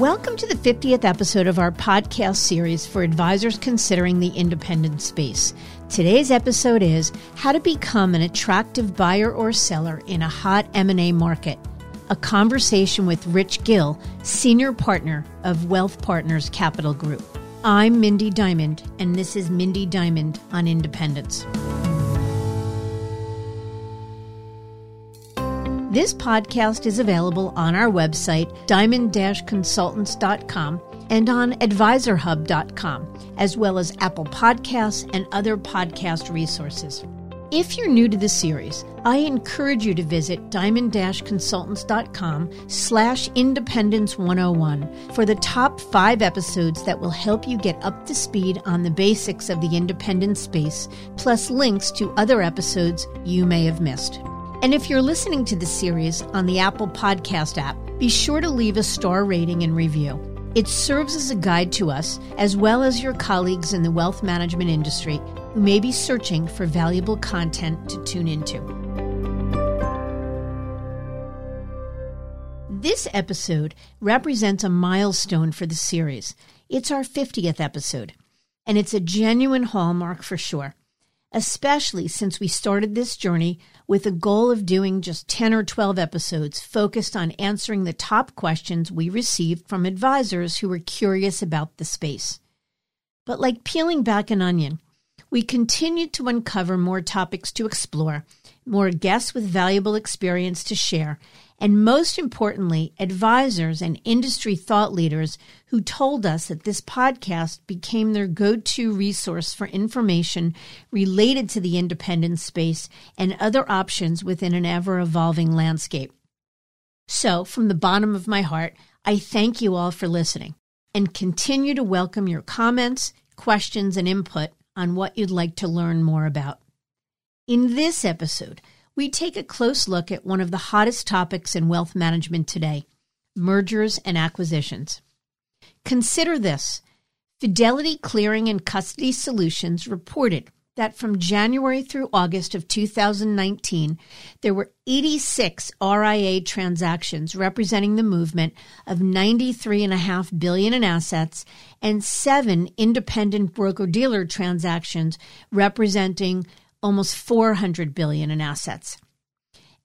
Welcome to the 50th episode of our podcast series for advisors considering the independent space. Today's episode is How to Become an Attractive Buyer or Seller in a Hot M&A Market. A conversation with Rich Gill, senior partner of Wealth Partners Capital Group. I'm Mindy Diamond, and this is Mindy Diamond on Independence. This podcast is available on our website, diamond consultants.com, and on advisorhub.com, as well as Apple Podcasts and other podcast resources. If you're new to the series, I encourage you to visit diamond-consultants.com slash independence 101 for the top five episodes that will help you get up to speed on the basics of the independent space, plus links to other episodes you may have missed. And if you're listening to the series on the Apple Podcast app, be sure to leave a star rating and review. It serves as a guide to us, as well as your colleagues in the wealth management industry who may be searching for valuable content to tune into. This episode represents a milestone for the series. It's our 50th episode, and it's a genuine hallmark for sure especially since we started this journey with a goal of doing just 10 or 12 episodes focused on answering the top questions we received from advisors who were curious about the space. But like peeling back an onion, we continued to uncover more topics to explore, more guests with valuable experience to share, and most importantly, advisors and industry thought leaders who told us that this podcast became their go to resource for information related to the independent space and other options within an ever evolving landscape. So, from the bottom of my heart, I thank you all for listening and continue to welcome your comments, questions, and input on what you'd like to learn more about. In this episode, we take a close look at one of the hottest topics in wealth management today mergers and acquisitions. Consider this Fidelity Clearing and Custody Solutions reported that from January through August of 2019, there were 86 RIA transactions representing the movement of 93.5 billion in assets and seven independent broker dealer transactions representing almost 400 billion in assets.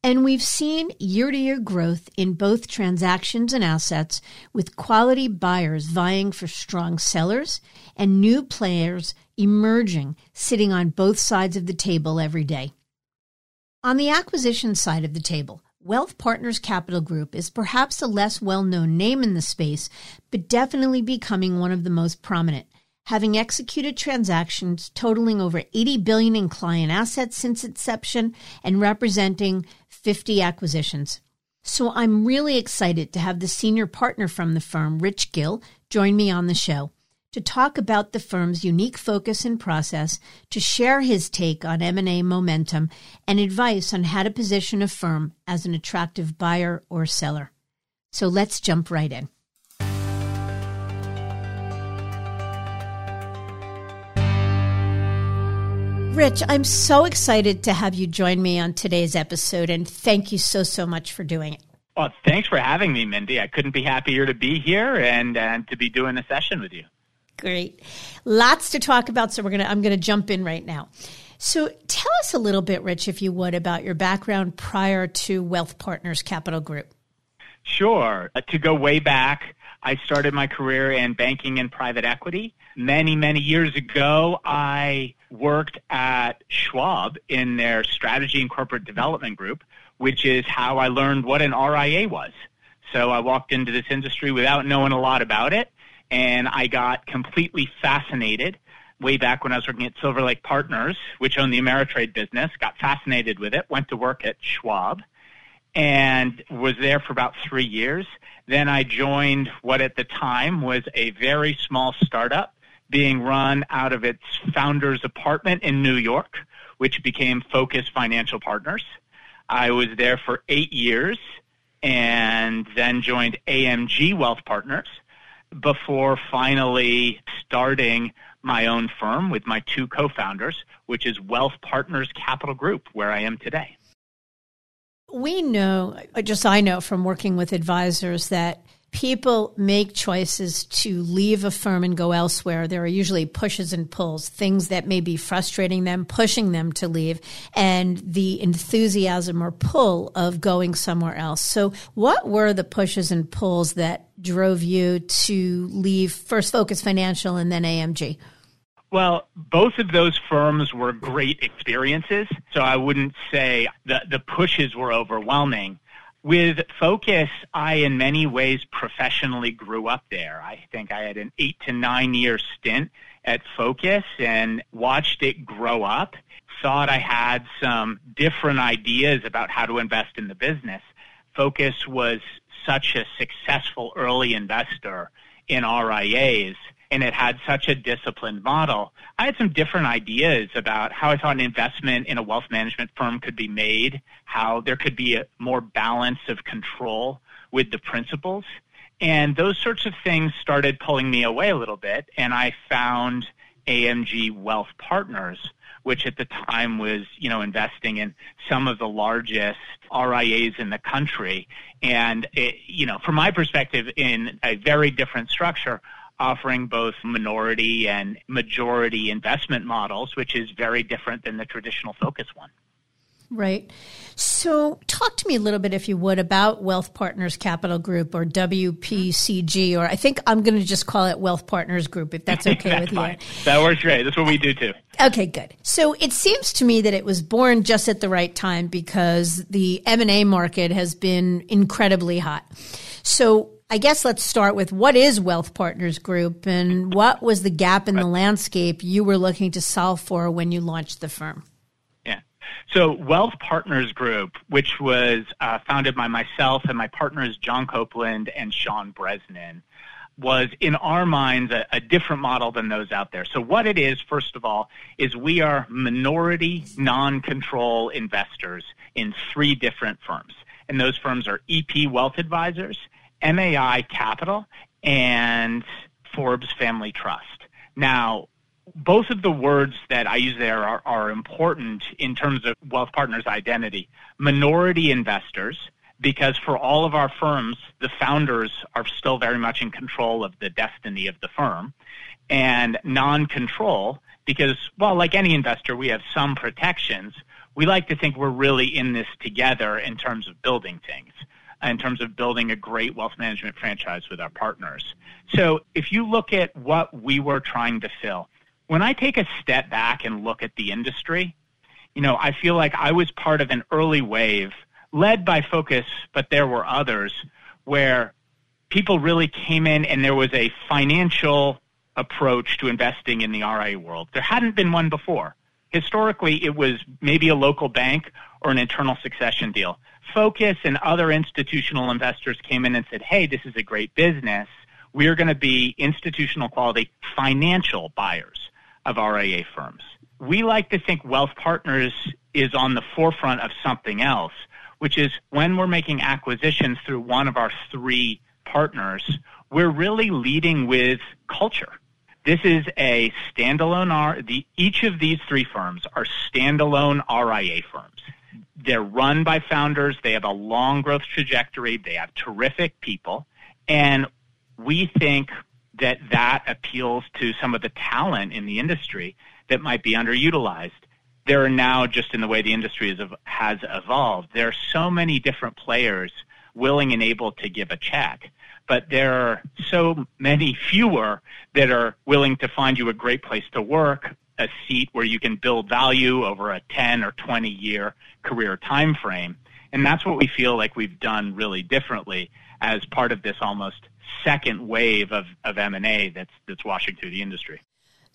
And we've seen year to year growth in both transactions and assets, with quality buyers vying for strong sellers and new players emerging, sitting on both sides of the table every day. On the acquisition side of the table, Wealth Partners Capital Group is perhaps a less well known name in the space, but definitely becoming one of the most prominent having executed transactions totaling over 80 billion in client assets since inception and representing 50 acquisitions. So I'm really excited to have the senior partner from the firm, Rich Gill, join me on the show to talk about the firm's unique focus and process, to share his take on M&A momentum and advice on how to position a firm as an attractive buyer or seller. So let's jump right in. Rich, I'm so excited to have you join me on today's episode, and thank you so, so much for doing it. Well, thanks for having me, Mindy. I couldn't be happier to be here and, and to be doing a session with you. Great. Lots to talk about, so we're gonna I'm gonna jump in right now. So tell us a little bit, Rich, if you would, about your background prior to Wealth Partners Capital Group. Sure. Uh, to go way back, I started my career in banking and private equity. Many, many years ago, I worked at Schwab in their strategy and corporate development group, which is how I learned what an RIA was. So I walked into this industry without knowing a lot about it, and I got completely fascinated way back when I was working at Silver Lake Partners, which owned the Ameritrade business, got fascinated with it, went to work at Schwab, and was there for about three years. Then I joined what at the time was a very small startup being run out of its founder's apartment in New York, which became Focus Financial Partners. I was there for eight years and then joined AMG Wealth Partners before finally starting my own firm with my two co-founders, which is Wealth Partners Capital Group, where I am today. We know, just I know from working with advisors that people make choices to leave a firm and go elsewhere, there are usually pushes and pulls, things that may be frustrating them, pushing them to leave, and the enthusiasm or pull of going somewhere else. So, what were the pushes and pulls that drove you to leave first Focus Financial and then AMG? Well, both of those firms were great experiences. So I wouldn't say the, the pushes were overwhelming. With Focus, I in many ways professionally grew up there. I think I had an eight to nine year stint at Focus and watched it grow up. Thought I had some different ideas about how to invest in the business. Focus was such a successful early investor in RIAs and it had such a disciplined model. I had some different ideas about how I thought an investment in a wealth management firm could be made, how there could be a more balance of control with the principals. And those sorts of things started pulling me away a little bit. And I found AMG Wealth Partners, which at the time was, you know, investing in some of the largest RIAs in the country. And, it, you know, from my perspective, in a very different structure, offering both minority and majority investment models, which is very different than the traditional focus one. Right. So, talk to me a little bit, if you would, about Wealth Partners Capital Group or WPCG, or I think I'm going to just call it Wealth Partners Group, if that's okay that's with fine. you. That works great. That's what we do too. Okay, good. So it seems to me that it was born just at the right time because the M and A market has been incredibly hot. So I guess let's start with what is Wealth Partners Group and what was the gap in the landscape you were looking to solve for when you launched the firm? Yeah. So, Wealth Partners Group, which was uh, founded by myself and my partners John Copeland and Sean Bresnan, was in our minds a, a, different model than those out there. So, what it is, first of all, is we are minority non control investors in three different firms. And those firms are EP Wealth Advisors, MAI Capital and Forbes Family Trust. Now, both of the words that I use there are, are important in terms of Wealth Partners identity. Minority investors, because for all of our firms, the founders are still very much in control of the destiny of the firm. And non control, because, well, like any investor, we have some protections. We like to think we're really in this together in terms of building things in terms of building a great wealth management franchise with our partners. So if you look at what we were trying to fill, when I take a step back and look at the industry, you know, I feel like I was part of an early wave led by Focus, but there were others where people really came in and there was a financial approach to investing in the RIA world. There hadn't been one before. Historically, it was maybe a local bank or an internal succession deal. Focus and other institutional investors came in and said, hey, this is a great business. We're going to be institutional quality financial buyers of RIA firms. We like to think Wealth Partners is on the forefront of something else, which is when we're making acquisitions through one of our three partners, we're really leading with culture. This is a standalone R. The, each of these three firms are standalone RIA firms. They're run by founders. They have a long growth trajectory. They have terrific people. And we think that that appeals to some of the talent in the industry that might be underutilized. There are now, just in the way the industry has evolved, there are so many different players willing and able to give a check. But there are so many fewer that are willing to find you a great place to work, a seat where you can build value over a 10 or 20 year career time frame. And that's what we feel like we've done really differently as part of this almost second wave of, of M&A that's, that's washing through the industry.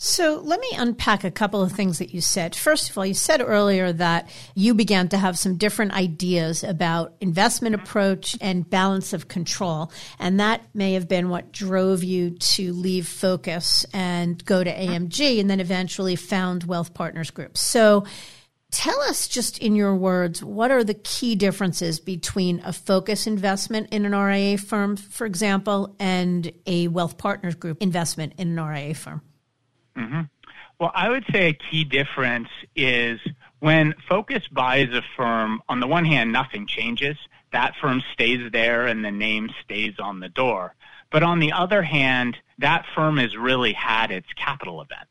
So let me unpack a couple of things that you said. First of all, you said earlier that you began to have some different ideas about investment approach and balance of control. And that may have been what drove you to leave Focus and go to AMG and then eventually found Wealth Partners Group. So Tell us just in your words, what are the key differences between a focus investment in an RIA firm, for example, and a wealth partners group investment in an RIA firm? Mm-hmm. Well, I would say a key difference is When Focus buys a firm, on the one hand, nothing changes. That firm stays there and the name stays on the door. But on the other hand, that firm has really had its capital event.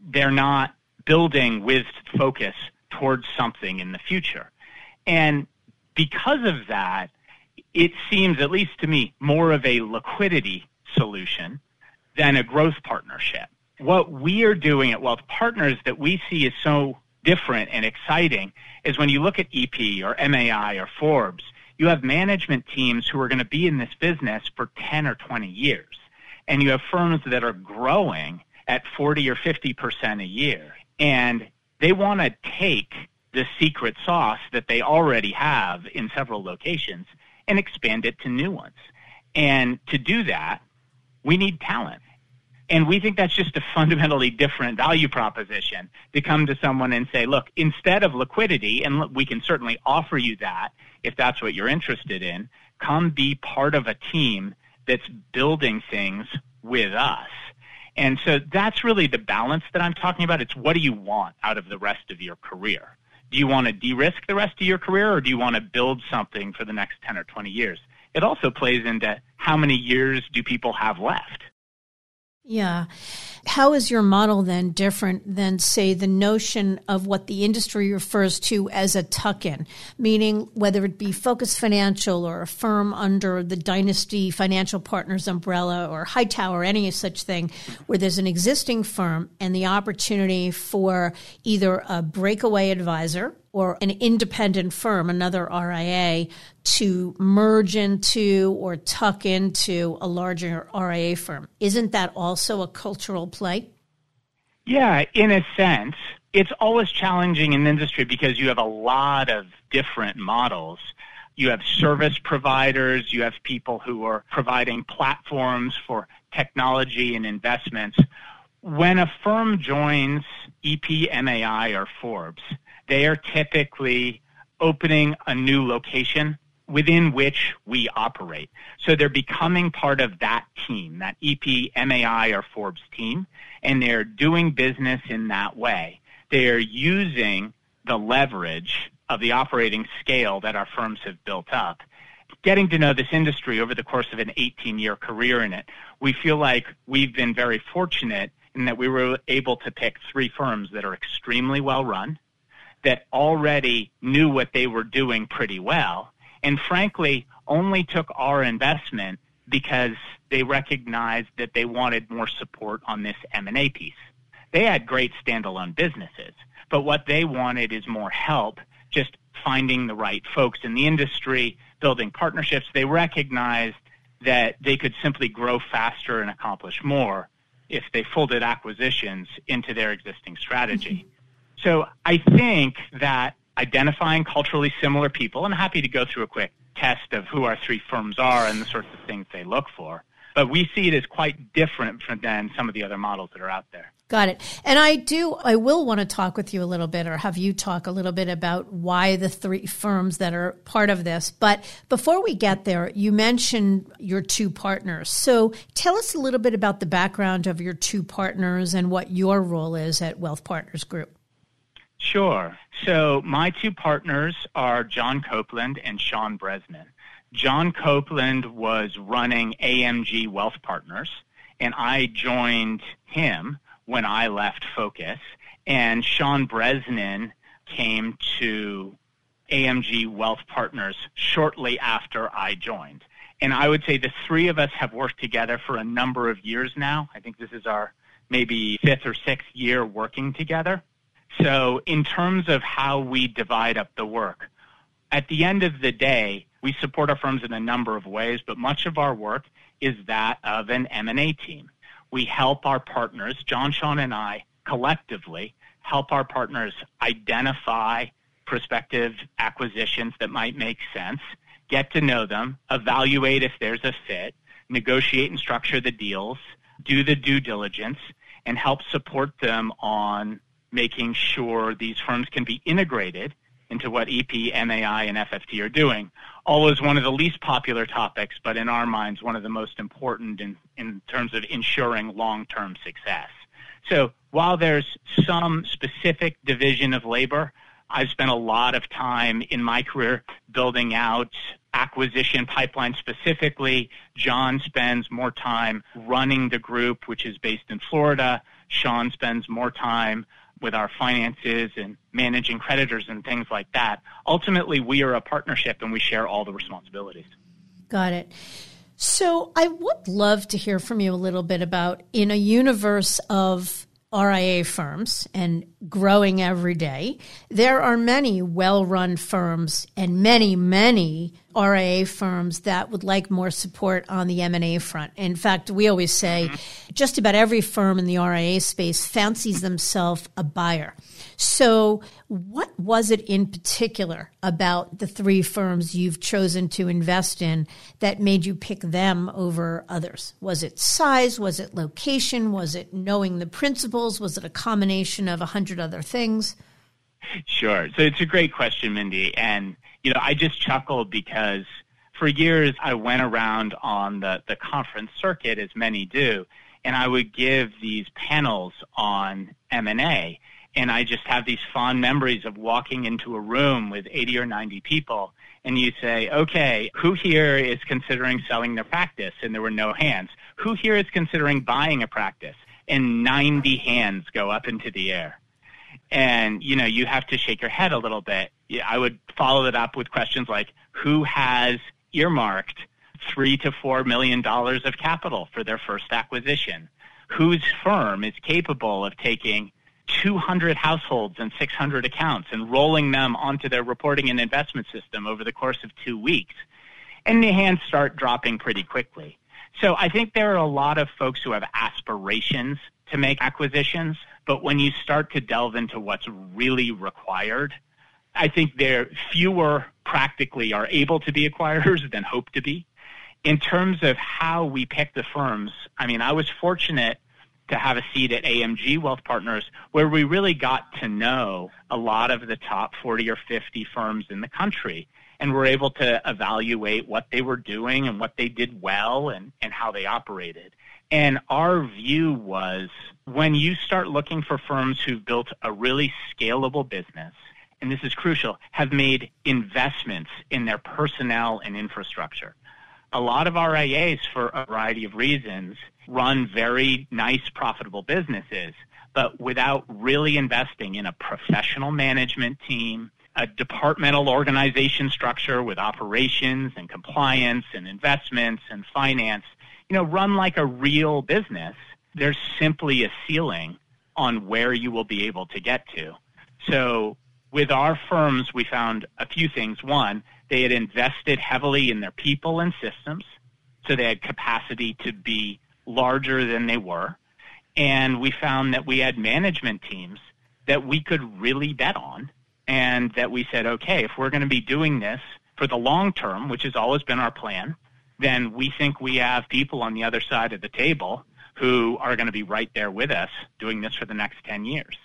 They're not building with focus towards something in the future. And because of that, it seems, at least to me, more of a liquidity solution than a growth partnership. What we are doing at Wealth Partners that we see is so different and exciting is when you look at EP or MAI or Forbes, you have management teams who are going to be in this business for 10 or 20 years. And you have firms that are growing at 40 or 50% a year. And they want to take the secret sauce that they already have in several locations and expand it to new ones. And to do that, we need talent. And we think that's just a fundamentally different value proposition to come to someone and say, look, instead of liquidity, and we can certainly offer you that if that's what you're interested in, come be part of a team that's building things with us. And so that's really the balance that I'm talking about. It's what do you want out of the rest of your career? Do you want to de risk the rest of your career or do you want to build something for the next 10 or 20 years? It also plays into how many years do people have left? Yeah. How is your model then different than, say, the notion of what the industry refers to as a tuck in? Meaning, whether it be Focus Financial or a firm under the Dynasty Financial Partners umbrella or Hightower, any such thing, where there's an existing firm and the opportunity for either a breakaway advisor or an independent firm, another RIA, to merge into or tuck into a larger RIA firm. Isn't that also a cultural play? Yeah, in a sense. It's always challenging in industry because you have a lot of different models. You have service providers, you have people who are providing platforms for technology and investments. When a firm joins EPMAI or Forbes, they are typically opening a new location within which we operate. So they're becoming part of that team, that EP, MAI, or Forbes team, and they're doing business in that way. They are using the leverage of the operating scale that our firms have built up. Getting to know this industry over the course of an 18 year career in it, we feel like we've been very fortunate in that we were able to pick three firms that are extremely well run, that already knew what they were doing pretty well and frankly only took our investment because they recognized that they wanted more support on this M&A piece. They had great standalone businesses, but what they wanted is more help just finding the right folks in the industry, building partnerships. They recognized that they could simply grow faster and accomplish more if they folded acquisitions into their existing strategy. So I think that identifying culturally similar people, I'm happy to go through a quick test of who our three firms are and the sorts of things they look for. But we see it as quite different from, than some of the other models that are out there. Got it. And I do, I will want to talk with you a little bit or have you talk a little bit about why the three firms that are part of this. But before we get there, you mentioned your two partners. So tell us a little bit about the background of your two partners and what your role is at Wealth Partners Group. Sure. So my two partners are John Copeland and Sean Bresnan. John Copeland was running AMG Wealth Partners, and I joined him when I left Focus. And Sean Bresnan came to AMG Wealth Partners shortly after I joined. And I would say the three of us have worked together for a number of years now. I think this is our maybe fifth or sixth year working together. So, in terms of how we divide up the work, at the end of the day, we support our firms in a number of ways, but much of our work is that of an M&A team. We help our partners, John, Sean, and I, collectively help our partners identify prospective acquisitions that might make sense, get to know them, evaluate if there's a fit, negotiate and structure the deals, do the due diligence, and help support them on making sure these firms can be integrated into what EP, MAI, and FFT are doing. Always one of the least popular topics, but in our minds, one of the most important in, in terms of ensuring long term success. So while there's some specific division of labor, I've spent a lot of time in my career building out acquisition pipeline specifically. John spends more time running the group, which is based in Florida. Sean spends more time with our finances and managing creditors and things like that. Ultimately, we are a partnership and we share all the responsibilities. Got it. So, I would love to hear from you a little bit about in a universe of RIA firms and growing every day. There are many well run firms and many, many RIA firms that would like more support on the M&A front. In fact, we always say mm-hmm. just about every firm in the RIA space fancies themselves a buyer. So, what was it in particular about the three firms you've chosen to invest in that made you pick them over others? Was it size? Was it location? Was it knowing the principals? Was it a combination of a hundred other things? Sure. So it's a great question, Mindy. And, you know, I just chuckled because for years I went around on the, the conference circuit, as many do, and I would give these panels on M&A. And I just have these fond memories of walking into a room with 80 or 90 people and you say, okay, who here is considering selling their practice? And there were no hands. Who here is considering buying a practice? And 90 hands go up into the air and you know you have to shake your head a little bit. I would follow it up with questions like, who has earmarked three to four million dollars of capital for their first acquisition? Whose firm is capable of taking 200 households and 600 accounts and rolling them onto their reporting and investment system over the course of two weeks? And the hands start dropping pretty quickly. So I think there are a lot of folks who have aspirations to make acquisitions, but when you start to delve into what's really required, I think there fewer practically are able to be acquirers than hope to be. In terms of how we pick the firms, I mean, I was fortunate to have a seat at AMG Wealth Partners where we really got to know a lot of the top 40 or 50 firms in the country and were able to evaluate what they were doing and what they did well and, and how they operated. And our view was when you start looking for firms who've built a really scalable business, and this is crucial, have made investments in their personnel and infrastructure. A lot of RIAs, for a variety of reasons, run very nice, profitable businesses, but without really investing in a professional management team, a departmental organization structure with operations and compliance and investments and finance you know, run like a real business, there's simply a ceiling on where you will be able to get to. So with our firms, we found a few things. One, they had invested heavily in their people and systems, so they had capacity to be larger than they were. And we found that we had management teams that we could really bet on, and that we said, okay, if we're going to be doing this for the long term, which has always been our plan, then we think we have people on the other side of the table who are going to be right there with us doing this for the next 10 years.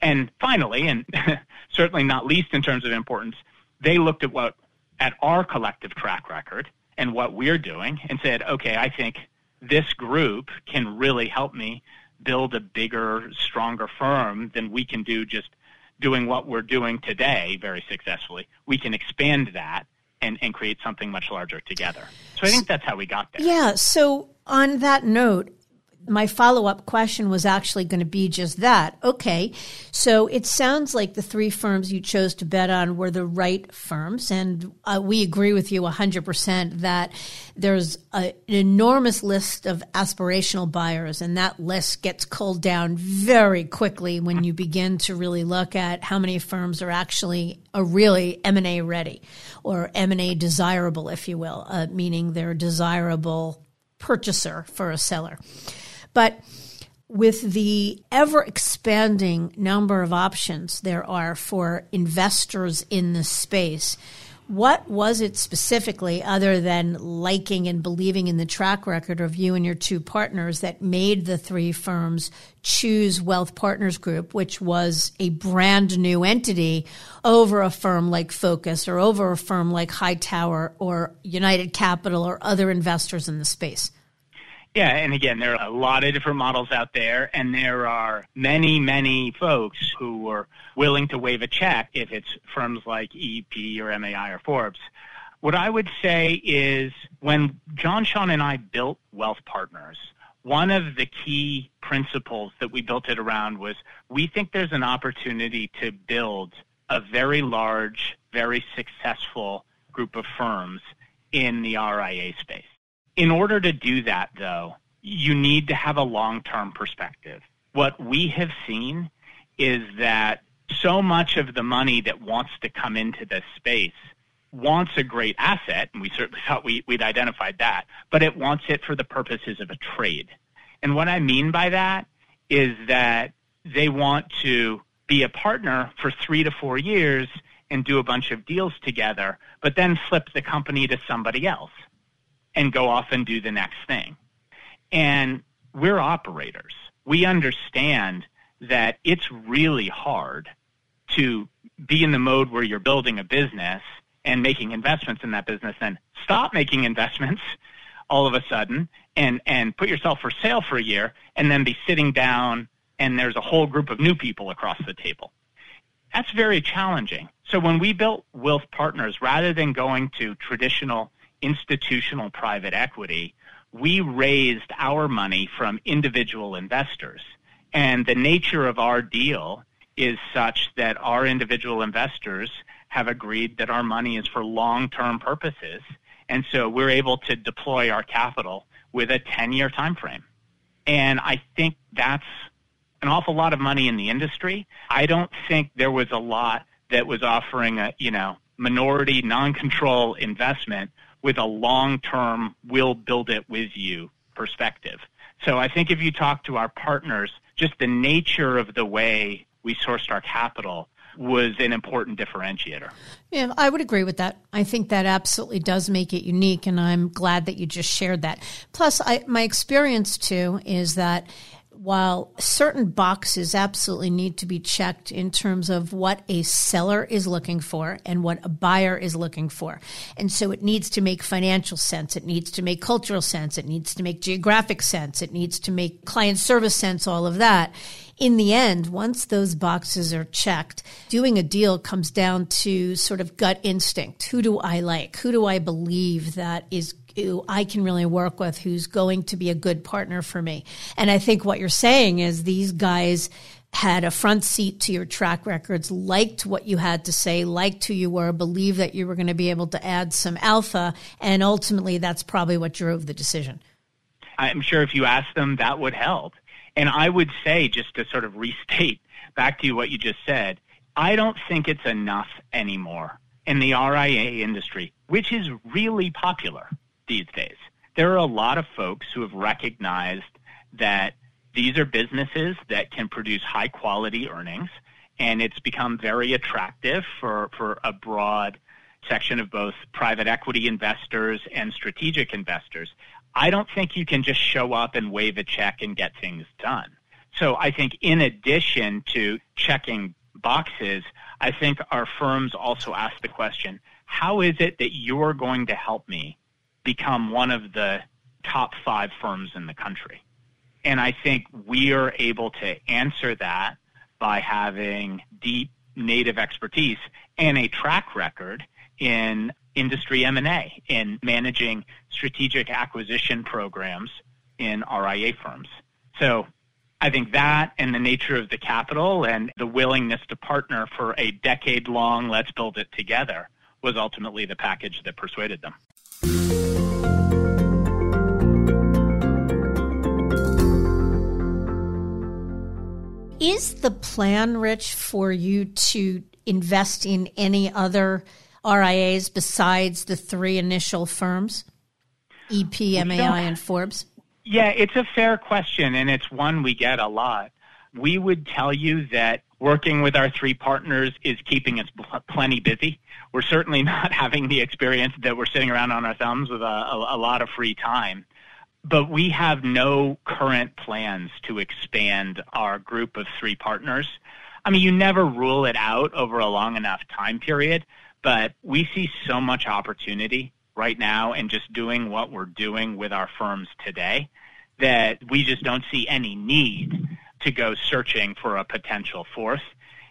And finally, and certainly not least in terms of importance, they looked at what at our collective track record and what we're doing and said, okay, I think this group can really help me build a bigger, stronger firm than we can do just doing what we're doing today very successfully. We can expand that and, and create something much larger together. So I think that's how we got there. Yeah. So on that note, my follow up question was actually going to be just that. Okay, so it sounds like the three firms you chose to bet on were the right firms, and uh, we agree with you 100% that there's a, an enormous list of aspirational buyers, and that list gets culled down very quickly when you begin to really look at how many firms are actually are really M&A ready or M&A desirable, if you will, uh, meaning they're desirable purchaser for a seller. But with the ever expanding number of options there are for investors in this space, what was it specifically, other than liking and believing in the track record of you and your two partners, that made the three firms choose Wealth Partners Group, which was a brand new entity, over a firm like Focus or over a firm like Hightower or United Capital or other investors in the space? Yeah, and again, there are a lot of different models out there, and there are many, many folks who are willing to wave a check if it's firms like EP or MAI or Forbes. What I would say is when John Sean and I built Wealth Partners, one of the key principles that we built it around was we think there's an opportunity to build a very large, very successful group of firms in the RIA space. In order to do that, though, you need to have a long term perspective. What we have seen is that so much of the money that wants to come into this space wants a great asset, and we certainly thought we, would identified that, but it wants it for the purposes of a trade. And what I mean by that is that they want to be a partner for three to four years and do a bunch of deals together, but then flip the company to somebody else and go off and do the next thing. And we're operators. We understand that it's really hard to be in the mode where you're building a business and making investments in that business and stop making investments all of a sudden and, and put yourself for sale for a year and then be sitting down and there's a whole group of new people across the table. That's very challenging. So when we built Wealth Partners, rather than going to traditional institutional private equity, we raised our money from individual investors. And the nature of our deal is such that our individual investors have agreed that our money is for long term purposes. And so we're able to deploy our capital with a 10 year time frame. And I think that's an awful lot of money in the industry. I don't think there was a lot that was offering a, you know, minority non-control investment with a long-term we'll build it with you perspective. So I think if you talk to our partners, just the nature of the way we sourced our capital was an important differentiator. Yeah, I would agree with that. I think that absolutely does make it unique, and I'm glad that you just shared that. Plus, I, my experience too is that while certain boxes absolutely need to be checked in terms of what a seller is looking for and what a buyer is looking for. And so it needs to make financial sense. It needs to make cultural sense. It needs to make geographic sense. It needs to make client service sense, all of that. In the end, once those boxes are checked, doing a deal comes down to sort of gut instinct. Who do I like? Who do I believe that is who I can really work with, who's going to be a good partner for me. And I think what you're saying is these guys had a front seat to your track records, liked what you had to say, liked who you were, believed that you were going to be able to add some alpha, and ultimately that's probably what drove the decision. I'm sure if you asked them, that would help. And I would say, just to sort of restate back to you what you just said, I don't think it's enough anymore in the RIA industry, which is really popular these days. There are a lot of folks who have recognized that these are businesses that can produce high quality earnings, and it's become very attractive for, for a broad section of both private equity investors and strategic investors. I don't think you can just show up and wave a check and get things done. So I think in addition to checking boxes, I think our firms also ask the question, how is it that you're going to help me become one of the top five firms in the country. And I think we are able to answer that by having deep native expertise and a track record in industry M&A in managing strategic acquisition programs in RIA firms. So I think that and the nature of the capital and the willingness to partner for a decade long let's build it together was ultimately the package that persuaded them. Is the plan, Rich, for you to invest in any other RIAs besides the three initial firms, EP, MAI, and Forbes? Yeah, it's a fair question, and it's one we get a lot. We would tell you that working with our three partners is keeping us plenty busy. We're certainly not having the experience that we're sitting around on our thumbs with a, a, a lot of free time but we have no current plans to expand our group of three partners. I mean, you never rule it out over a long enough time period, but we see so much opportunity right now in just doing what we're doing with our firms today that we just don't see any need to go searching for a potential fourth.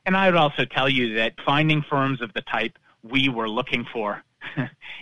And I would also tell you that finding firms of the type we were looking for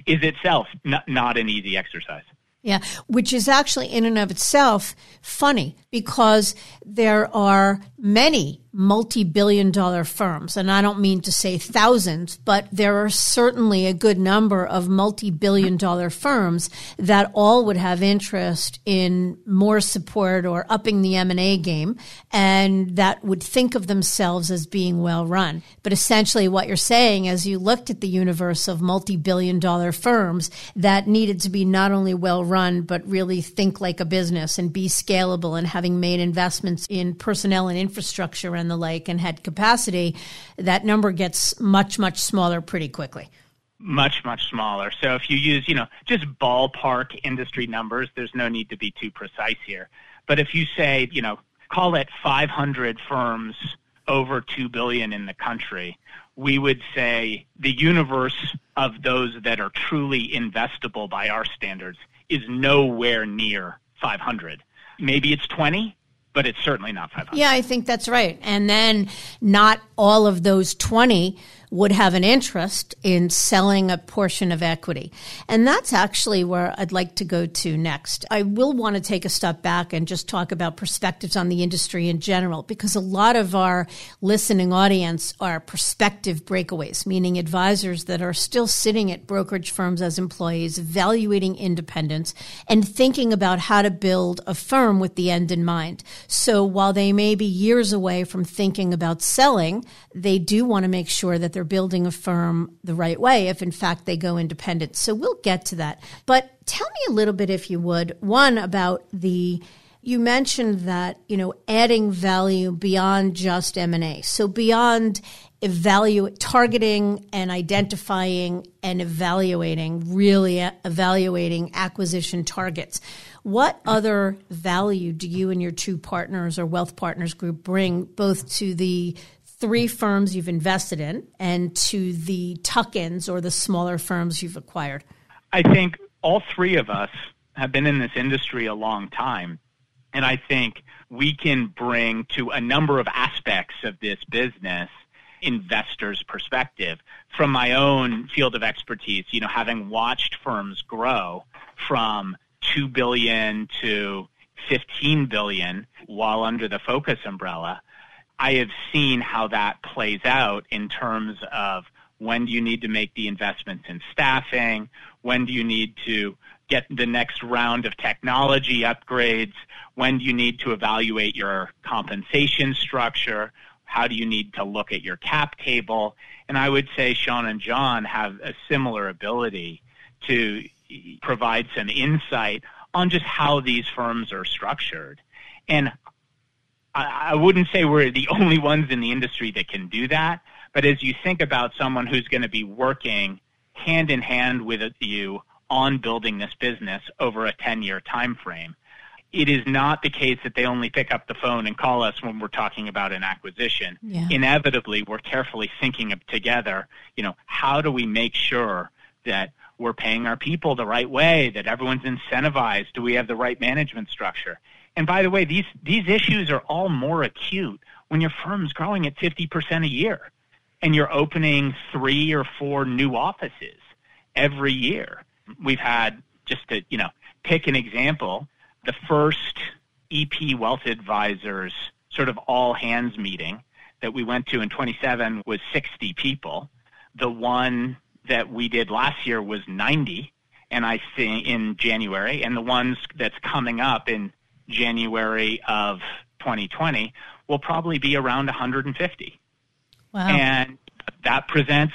is itself not, not an easy exercise. Yeah, which is actually in and of itself funny because there are many multi-billion dollar firms and I don't mean to say thousands but there are certainly a good number of multi-billion dollar firms that all would have interest in more support or upping the M&A game and that would think of themselves as being well run. But essentially what you're saying as you looked at the universe of multi-billion dollar firms that needed to be not only well run but really think like a business and be scalable and having made investments in personnel and infrastructure and the like and had capacity, that number gets much, much smaller pretty quickly. Much, much smaller. So if you use, you know, just ballpark industry numbers, there's no need to be too precise here. But if you say, you know, call it 500 firms over 2 billion in the country, we would say the universe of those that are truly investable by our standards is nowhere near 500. Maybe it's 20, but it's certainly not 500. Yeah, I think that's right. And then not all of those 20 would have an interest in selling a portion of equity. And that's actually where I'd like to go to next. I will want to take a step back and just talk about perspectives on the industry in general, because a lot of our listening audience are prospective breakaways, meaning advisors that are still sitting at brokerage firms as employees, evaluating independence and thinking about how to build a firm with the end in mind. So while they may be years away from thinking about selling, they do want to make sure that they're building a firm the right way if in fact they go independent. So we'll get to that. But tell me a little bit if you would one about the you mentioned that, you know, adding value beyond just M&A. So beyond evaluate targeting and identifying and evaluating really evaluating acquisition targets what other value do you and your two partners or wealth partners group bring both to the three firms you've invested in and to the tuck ins or the smaller firms you've acquired? I think all three of us have been in this industry a long time. And I think we can bring to a number of aspects of this business investors' perspective. From my own field of expertise, you know, having watched firms grow from 2 billion to 15 billion while under the focus umbrella, I have seen how that plays out in terms of when do you need to make the investments in staffing, when do you need to get the next round of technology upgrades, when do you need to evaluate your compensation structure, how do you need to look at your cap table, and I would say Sean and John have a similar ability to provide some insight on just how these firms are structured. And I, I wouldn't say we're the only ones in the industry that can do that, but as you think about someone who's going to be working hand in hand with you on building this business over a 10 year time frame, it is not the case that they only pick up the phone and call us when we're talking about an acquisition. Yeah. Inevitably, we're carefully thinking of together, you know, how do we make sure that we're paying our people the right way, that everyone's incentivized, do we have the right management structure? And by the way, these, these issues are all more acute when your firm's growing at 50% a year and you're opening three or four new offices every year. We've had, just to, you know, pick an example, the first EP Wealth Advisors sort of all hands meeting that we went to in 27 was 60 people. The one that we did last year was 90 and I think in January and the ones that's coming up in January of 2020 will probably be around 150. Wow. And that presents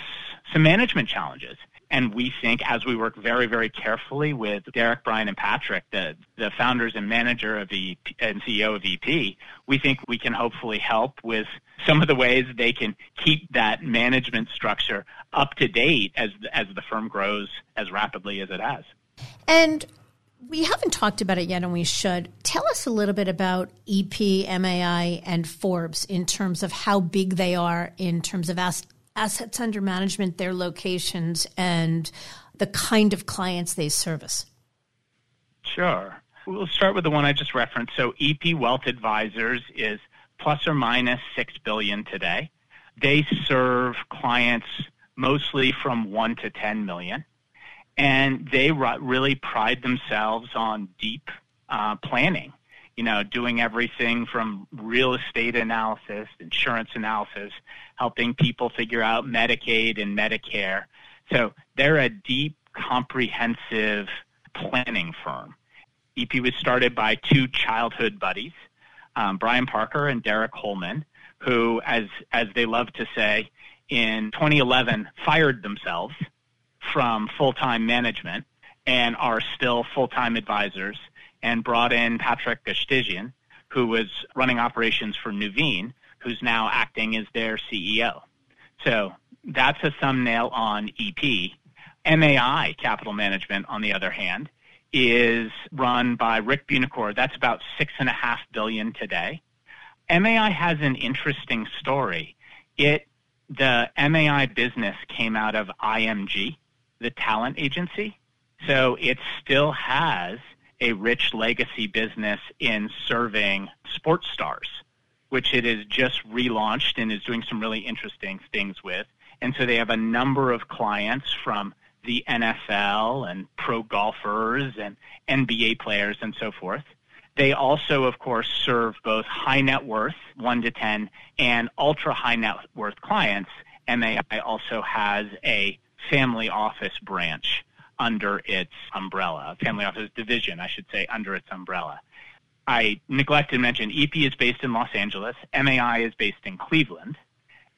some management challenges. And we think as we work very, very carefully with Derek, Brian, and Patrick, the, the founders and manager of EP, and CEO of EP, we think we can hopefully help with some of the ways they can keep that management structure up to date as, as the firm grows as rapidly as it has. And we haven't talked about it yet, and we should. Tell us a little bit about EP, MAI, and Forbes in terms of how big they are in terms of as- assets under management, their locations, and the kind of clients they service. Sure. We'll start with the one I just referenced. So EP Wealth Advisors is plus or minus 6 billion today. They serve clients mostly from 1 to 10 million and they really pride themselves on deep uh, planning you know, doing everything from real estate analysis, insurance analysis, helping people figure out Medicaid and Medicare. So they're a deep, comprehensive planning firm. EP was started by two childhood buddies, um, Brian Parker and Derek Holman, who, as as they love to say, in 2011 fired themselves from full time management and are still full time advisors and brought in Patrick Gashtizian, who was running operations for Nuveen, who's now acting as their CEO. So that's a thumbnail on EP. MAI Capital Management, on the other hand, is run by Rick Buoncore. That's about six and a half billion today. MAI has an interesting story. It the MAI business came out of IMG, the talent agency. So it still has a rich legacy business in serving sports stars, which it has just relaunched and is doing some really interesting things with. And so they have a number of clients from the NFL and pro golfers and NBA players and so forth. They also, of course, serve both high net worth, 1 to 10, and ultra high net worth clients. MAI also has a family office branch under its umbrella, family office division, I should say, under its umbrella. I neglected to mention EP is based in Los Angeles, MAI is based in Cleveland,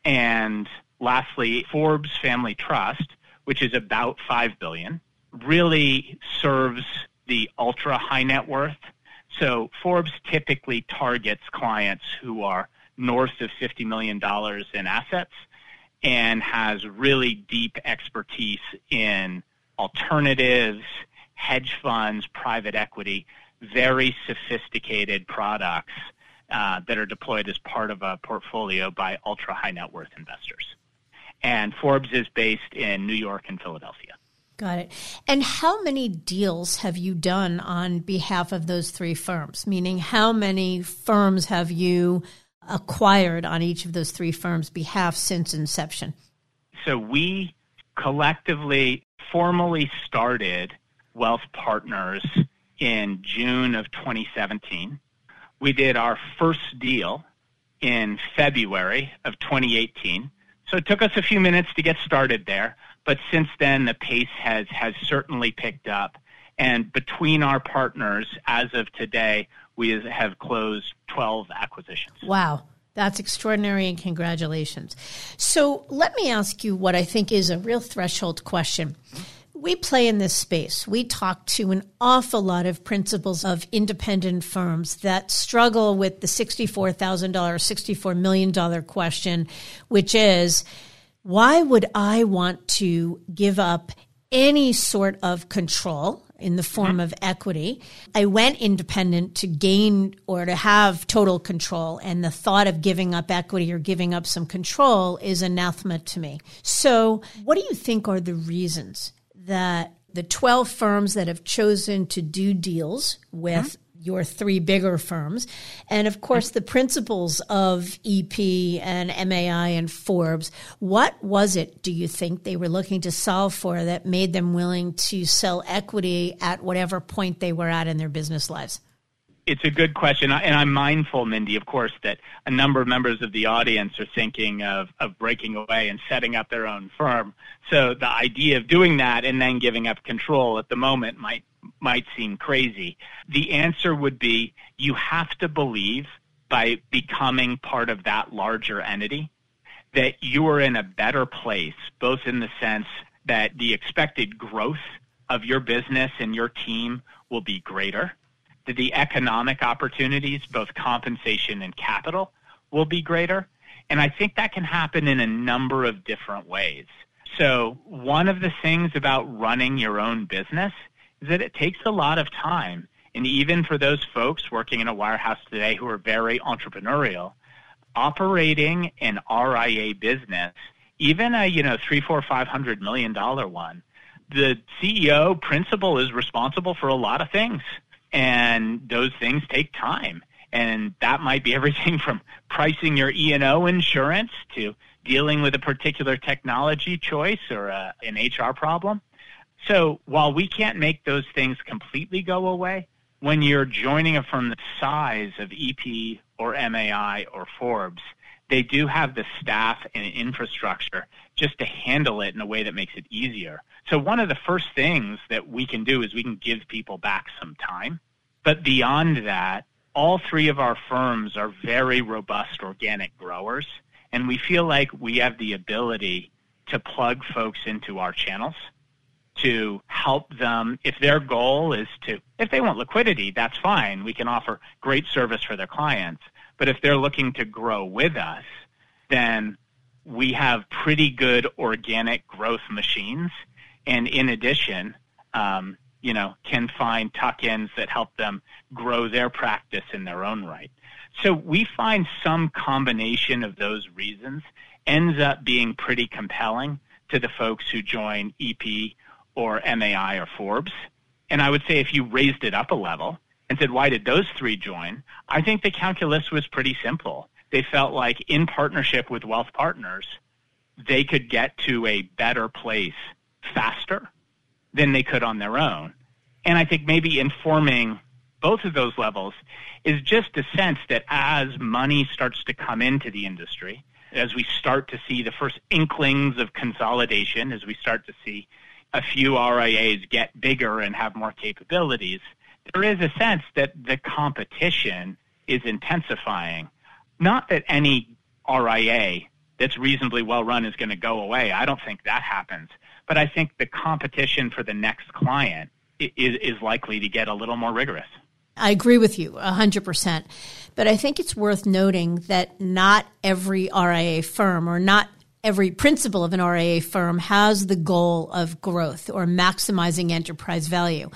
and lastly, Forbes Family Trust, which is about 5 billion, really serves the ultra high net worth. So Forbes typically targets clients who are north of $50 million in assets and has really deep expertise in alternatives, hedge funds, private equity, very sophisticated products uh, that are deployed as part of a portfolio by ultra high net worth investors. And Forbes is based in New York and Philadelphia. Got it. And how many deals have you done on behalf of those three firms? Meaning, how many firms have you acquired on each of those three firms' behalf since inception? So we collectively formally started Wealth Partners in June of 2017. We did our first deal in February of 2018. So it took us a few minutes to get started there, but since then the pace has has certainly picked up. And between our partners, as of today, we have closed 12 acquisitions. Wow. That's extraordinary and congratulations. So let me ask you what I think is a real threshold question. We play in this space. We talk to an awful lot of principals of independent firms that struggle with the $64,000, $64 million question, which is why would I want to give up any sort of control in the form mm-hmm. of equity. I went independent to gain or to have total control, and the thought of giving up equity or giving up some control is anathema to me. So, what do you think are the reasons that the 12 firms that have chosen to do deals with mm-hmm. Your three bigger firms. And of course, the principals of EP and MAI and Forbes. What was it, do you think, they were looking to solve for that made them willing to sell equity at whatever point they were at in their business lives? It's a good question, and I'm mindful, Mindy, of course, that a number of members of the audience are thinking of, of breaking away and setting up their own firm. So the idea of doing that and then giving up control at the moment might might seem crazy. The answer would be you have to believe by becoming part of that larger entity that you are in a better place, both in the sense that the expected growth of your business and your team will be greater, that the economic opportunities, both compensation and capital, will be greater. And I think that can happen in a number of different ways. So, one of the things about running your own business is that it takes a lot of time. And even for those folks working in a wirehouse today who are very entrepreneurial, operating an RIA business, even a you know three, four, five hundred million dollar one, the CEO principal is responsible for a lot of things. And those things take time. And that might be everything from pricing your E&O insurance to dealing with a particular technology choice or a, an HR problem. So while we can't make those things completely go away, when you're joining a firm the size of EP or MAI or Forbes, they do have the staff and infrastructure just to handle it in a way that makes it easier. So one of the first things that we can do is we can give people back some time. But beyond that, all three of our firms are very robust organic growers, and we feel like we have the ability to plug folks into our channels to help them if their goal is to if they want liquidity that's fine. We can offer great service for their clients. But if they're looking to grow with us then we have pretty good organic growth machines. And in addition um, you know, can find tuck-ins that help them grow their practice in their own right. So we find some combination of those reasons ends up being pretty compelling to the folks who join EP or MAI or Forbes. And I would say if you raised it up a level and said, why did those three join? I think the calculus was pretty simple. They felt like in partnership with wealth partners, they could get to a better place faster than they could on their own. And I think maybe informing both of those levels is just a sense that as money starts to come into the industry, as we start to see the first inklings of consolidation, as we start to see a few RIAs get bigger and have more capabilities, there is a sense that the competition is intensifying. Not that any RIA that's reasonably well run is going to go away. I don't think that happens. But I think the competition for the next client is, is likely to get a little more rigorous. I agree with you 100%. But I think it's worth noting that not every RIA firm or not every principal of an RIA firm has the goal of growth or maximizing enterprise value.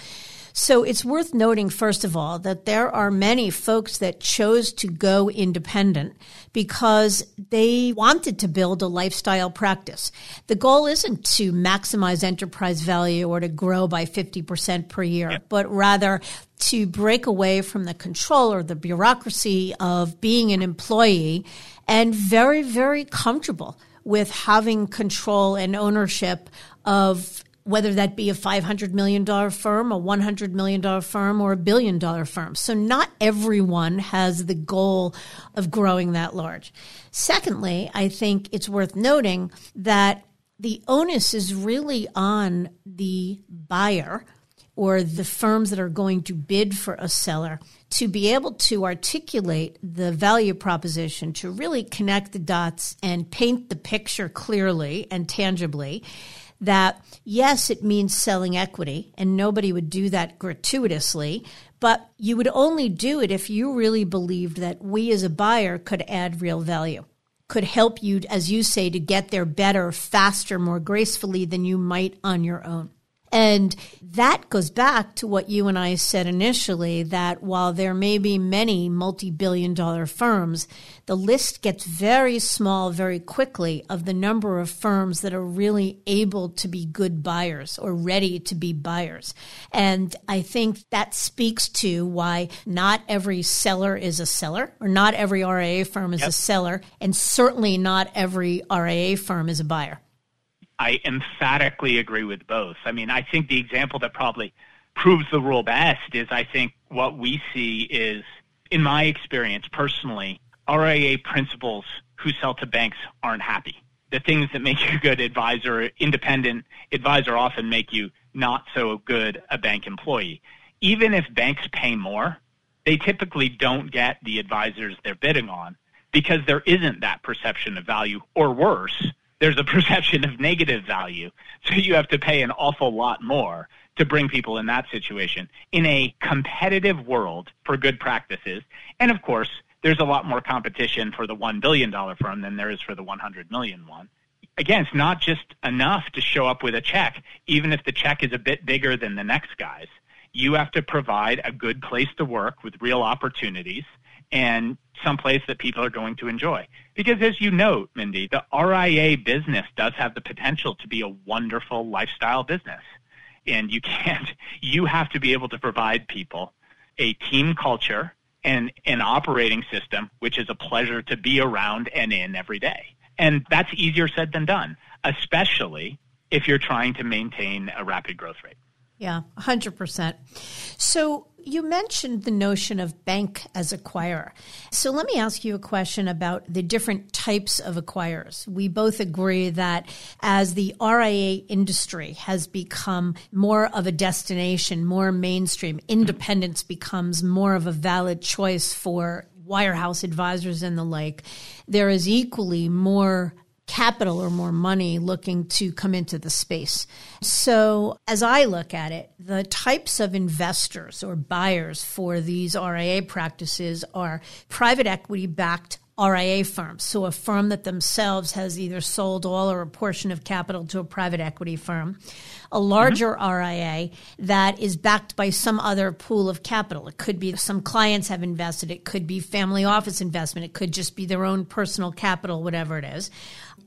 So it's worth noting, first of all, that there are many folks that chose to go independent because they wanted to build a lifestyle practice. The goal isn't to maximize enterprise value or to grow by 50% per year, yep. but rather to break away from the control or the bureaucracy of being an employee and very, very comfortable with having control and ownership of whether that be a $500 million firm, a $100 million firm, or a billion dollar firm. So not everyone has the goal of growing that large. Secondly, I think it's worth noting that the onus is really on the buyer or the firms that are going to bid for a seller to be able to articulate the value proposition, to really connect the dots and paint the picture clearly and tangibly that yes, it means selling equity, and nobody would do that gratuitously, but you would only do it if you really believed that we as a buyer could add real value, could help you, as you say, to get there better, faster, more gracefully than you might on your own. And that goes back to what you and I said initially that while there may be many multi billion dollar firms, the list gets very small very quickly of the number of firms that are really able to be good buyers or ready to be buyers. And I think that speaks to why not every seller is a seller or not every RIA firm is yep. a seller, and certainly not every RIA firm is a buyer. I emphatically agree with both. I mean, I think the example that probably proves the rule best is I think what we see is, in my experience personally, RIA principals who sell to banks aren't happy. The things that make you a good advisor, independent advisor, often make you not so good a bank employee. Even if banks pay more, they typically don't get the advisors they're bidding on because there isn't that perception of value, or worse, there's a perception of negative value. So you have to pay an awful lot more to bring people in that situation in a competitive world for good practices. And of course, there's a lot more competition for the $1 billion firm than there is for the 100 million one. Again, it's not just enough to show up with a check, even if the check is a bit bigger than the next guy's. You have to provide a good place to work with real opportunities and someplace that people are going to enjoy. Because as you note, Mindy, the RIA business does have the potential to be a wonderful lifestyle business. And you can't, you have to be able to provide people a team culture and an operating system, which is a pleasure to be around and in every day. And that's easier said than done, especially if you're trying to maintain a rapid growth rate. Yeah, 100%. So you mentioned the notion of bank as acquirer. So let me ask you a question about the different types of acquirers. We both agree that as the RIA industry has become more of a destination, more mainstream, independence becomes more of a valid choice for wirehouse advisors and the like. There is equally more capital or more money looking to come into the space. So, as I look at it, the types of investors or buyers for these RIA practices are private equity backed RIA firms. So, a firm that themselves has either sold all or a portion of capital to a private equity firm a larger mm-hmm. RIA that is backed by some other pool of capital. It could be some clients have invested, it could be family office investment, it could just be their own personal capital, whatever it is.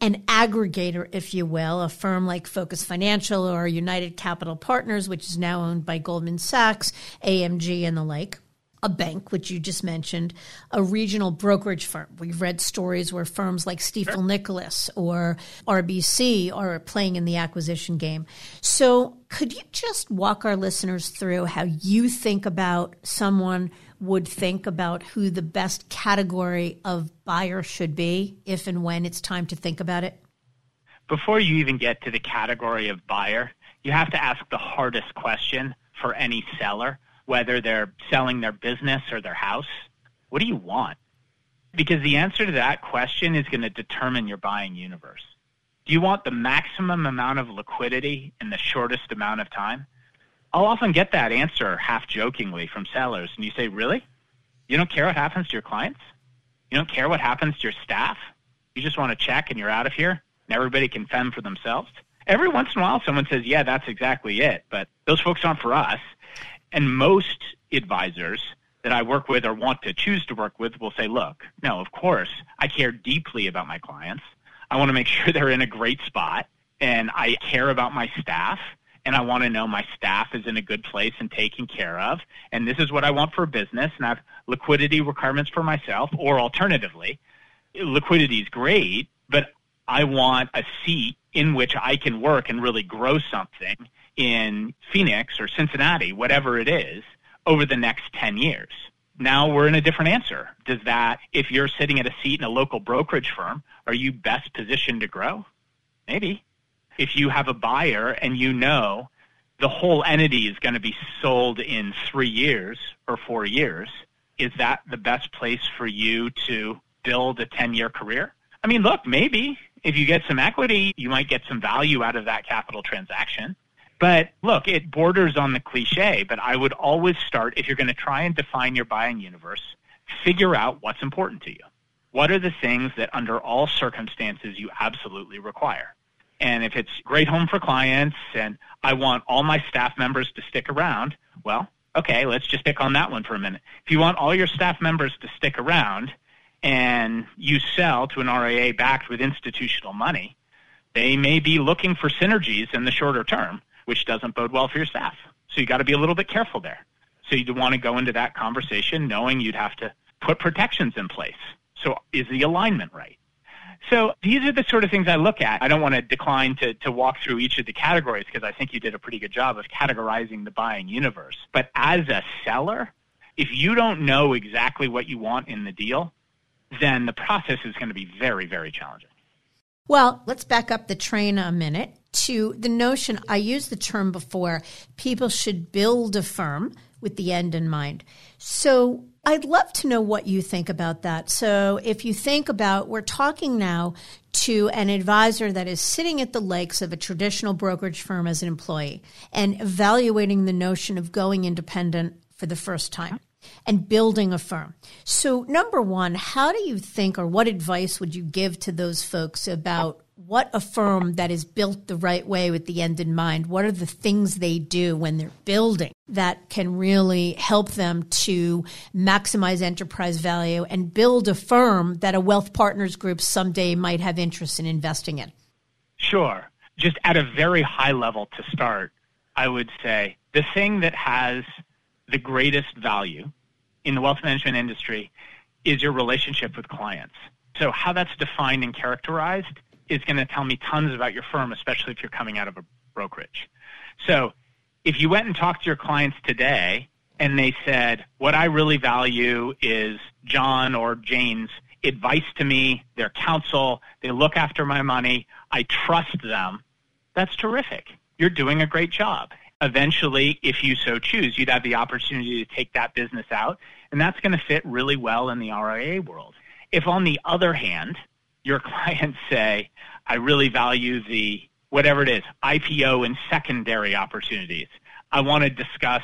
An aggregator, if you will, a firm like Focus Financial or United Capital Partners, which is now owned by Goldman Sachs, AMG, and the like a bank, which you just mentioned, a regional brokerage firm. We've read stories where firms like Stifel sure. Nicolaus or RBC are playing in the acquisition game. So, could you just walk our listeners through how you think about someone would think about who the best category of buyer should be if and when it's time to think about it? Before you even get to the category of buyer, you have to ask the hardest question for any seller whether they're selling their business or their house. What do you want? Because the answer to that question is going to determine your buying universe. Do you want the maximum amount of liquidity in the shortest amount of time? I'll often get that answer half jokingly from sellers. And you say, Really? You don't care what happens to your clients? You don't care what happens to your staff? You just want to check and you're out of here and everybody can fend for themselves? Every once in a while, someone says, Yeah, that's exactly it. But those folks aren't for us. And most advisors that I work with or want to choose to work with will say, look, no, of course, I care deeply about my clients. I want to make sure they're in a great spot and I care about my staff and I want to know my staff is in a good place and taken care of. And this is what I want for business and I have liquidity requirements for myself or alternatively, liquidity is great, but I want a seat in which I can work and really grow something in Phoenix or Cincinnati, whatever it is, over the next 10 years. Now we're in a different answer. Does that, if you're sitting at a seat in a local brokerage firm, are you best positioned to grow? Maybe. If you have a buyer and you know the whole entity is going to be sold in three years or four years, is that the best place for you to build a 10 year career? I mean, look, maybe if you get some equity, you might get some value out of that capital transaction. But look, it borders on the cliche, but I would always start if you're going to try and define your buying universe, figure out what's important to you. What are the things that under all circumstances you absolutely require? And if it's great home for clients and I want all my staff members to stick around, well, okay, let's just pick on that one for a minute. If you want all your staff members to stick around and you sell to an RIA backed with institutional money, they may be looking for synergies in the shorter term which doesn't bode well for your staff. So you got to be a little bit careful there. So you'd want to go into that conversation knowing you'd have to put protections in place. So is the alignment right? So these are the sort of things I look at. I don't want to decline to, to walk through each of the categories because I think you did a pretty good job of categorizing the buying universe. But as a seller, if you don't know exactly what you want in the deal, then the process is going to be very, very challenging. Well, let's back up the train a minute to the notion I used the term before people should build a firm with the end in mind. So I'd love to know what you think about that. So if you think about, we're talking now to an advisor that is sitting at the lakes of a traditional brokerage firm as an employee and evaluating the notion of going independent for the first time and building a firm. So, number one, how do you think, or what advice would you give to those folks about what a firm that is built the right way with the end in mind, what are the things they do when they're building that can really help them to maximize enterprise value and build a firm that a wealth partners group someday might have interest in investing in? Sure. Just at a very high level to start, I would say the thing that has the greatest value in the wealth management industry is your relationship with clients. So how that's defined and characterized is going to tell me tons about your firm, especially if you're coming out of a brokerage. So if you went and talked to your clients today and they said, what I really value is John or Jane's advice to me, their counsel, they look after my money, I trust them, that's terrific. You're doing a great job. Eventually, if you so choose, you'd have the opportunity to take that business out, and that's going to fit really well in the RIA world. If, on the other hand, your clients say, I really value the whatever it is, IPO and secondary opportunities. I want to discuss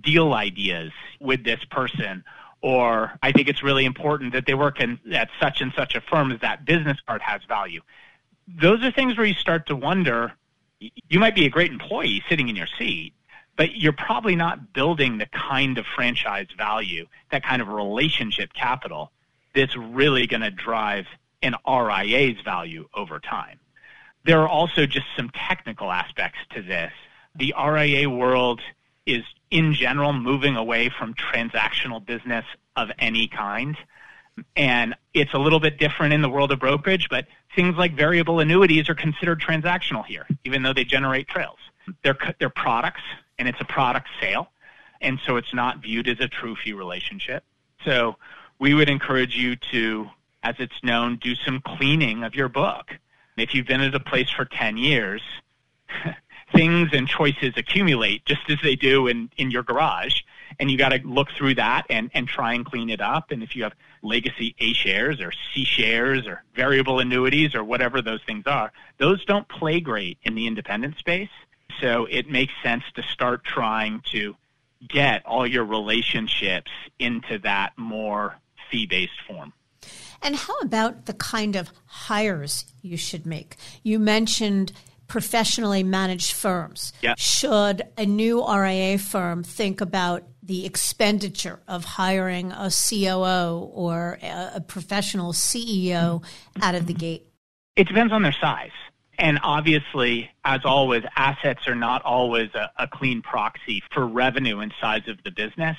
deal ideas with this person or I think it's really important that they work in, at such and such a firm as that business card has value. Those are things where you start to wonder you might be a great employee sitting in your seat, but you're probably not building the kind of franchise value, that kind of relationship capital that's really going to drive an RIA's value over time. There are also just some technical aspects to this. The RIA world is in general moving away from transactional business of any kind. And it's a little bit different in the world of brokerage, but things like variable annuities are considered transactional here, even though they generate trails. They're, they're products, and it's a product sale. And so it's not viewed as a true fee relationship. So we would encourage you to, as it's known, do some cleaning of your book. If you've been at a place for 10 years, things and choices accumulate just as they do in, in your garage. And you got to look through that and, and try and clean it up. And if you have legacy A shares or C shares or variable annuities or whatever those things are, those don't play great in the independent space. So it makes sense to start trying to get all your relationships into that more fee based form. And how about the kind of hires you should make? You mentioned professionally managed firms. Yeah. Should a new RIA firm think about the expenditure of hiring a COO or a professional CEO out of the gate? It depends on their size. And obviously, as always, assets are not always a, a, clean proxy for revenue and size of the business.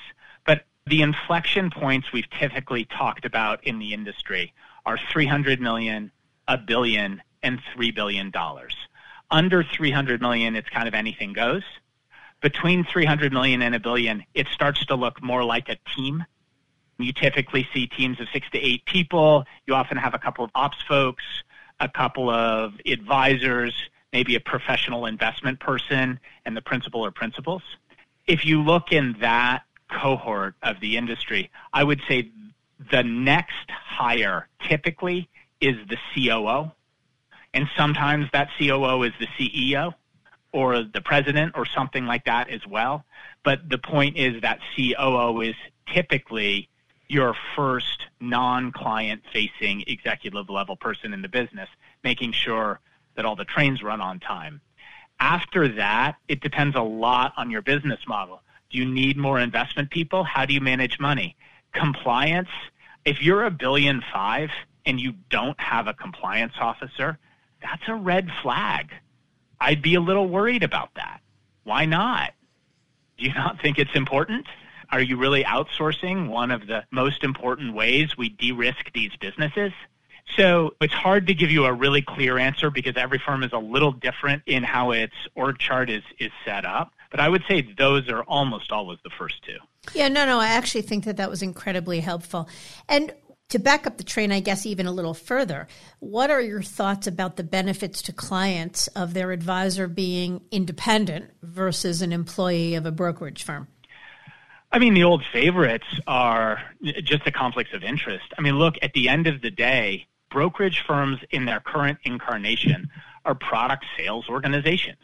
The inflection points we've typically talked about in the industry are 300 million, a billion, and $3 billion. Under 300 million, it's kind of anything goes. Between 300 million and a billion, it starts to look more like a team. You typically see teams of six to eight people. You often have a couple of ops folks, a couple of advisors, maybe a professional investment person, and the principal or principals. If you look in that cohort of the industry, I would say the next hire typically is the COO and sometimes that COO is the CEO or the president or something like that as well. But the point is that COO is typically your first non-client facing executive level person in the business, making sure that all the trains run on time. After that, it depends a lot on your business model. Do you need more investment people? How do you manage money? Compliance. If you're a billion five and you don't have a compliance officer, that's a red flag. I'd be a little worried about that. Why not? Do you not think it's important? Are you really outsourcing one of the most important ways we de risk these businesses? So it's hard to give you a really clear answer because every firm is a little different in how its org chart is, is set up. But I would say those are almost always the first two. Yeah, no, no. I actually think that that was incredibly helpful. And to back up the train, I guess, even a little further, what are your thoughts about the benefits to clients of their advisor being independent versus an employee of a brokerage firm? I mean, the old favorites are just the conflicts of interest. I mean, look, at the end of the day, brokerage firms in their current incarnation are product sales organizations.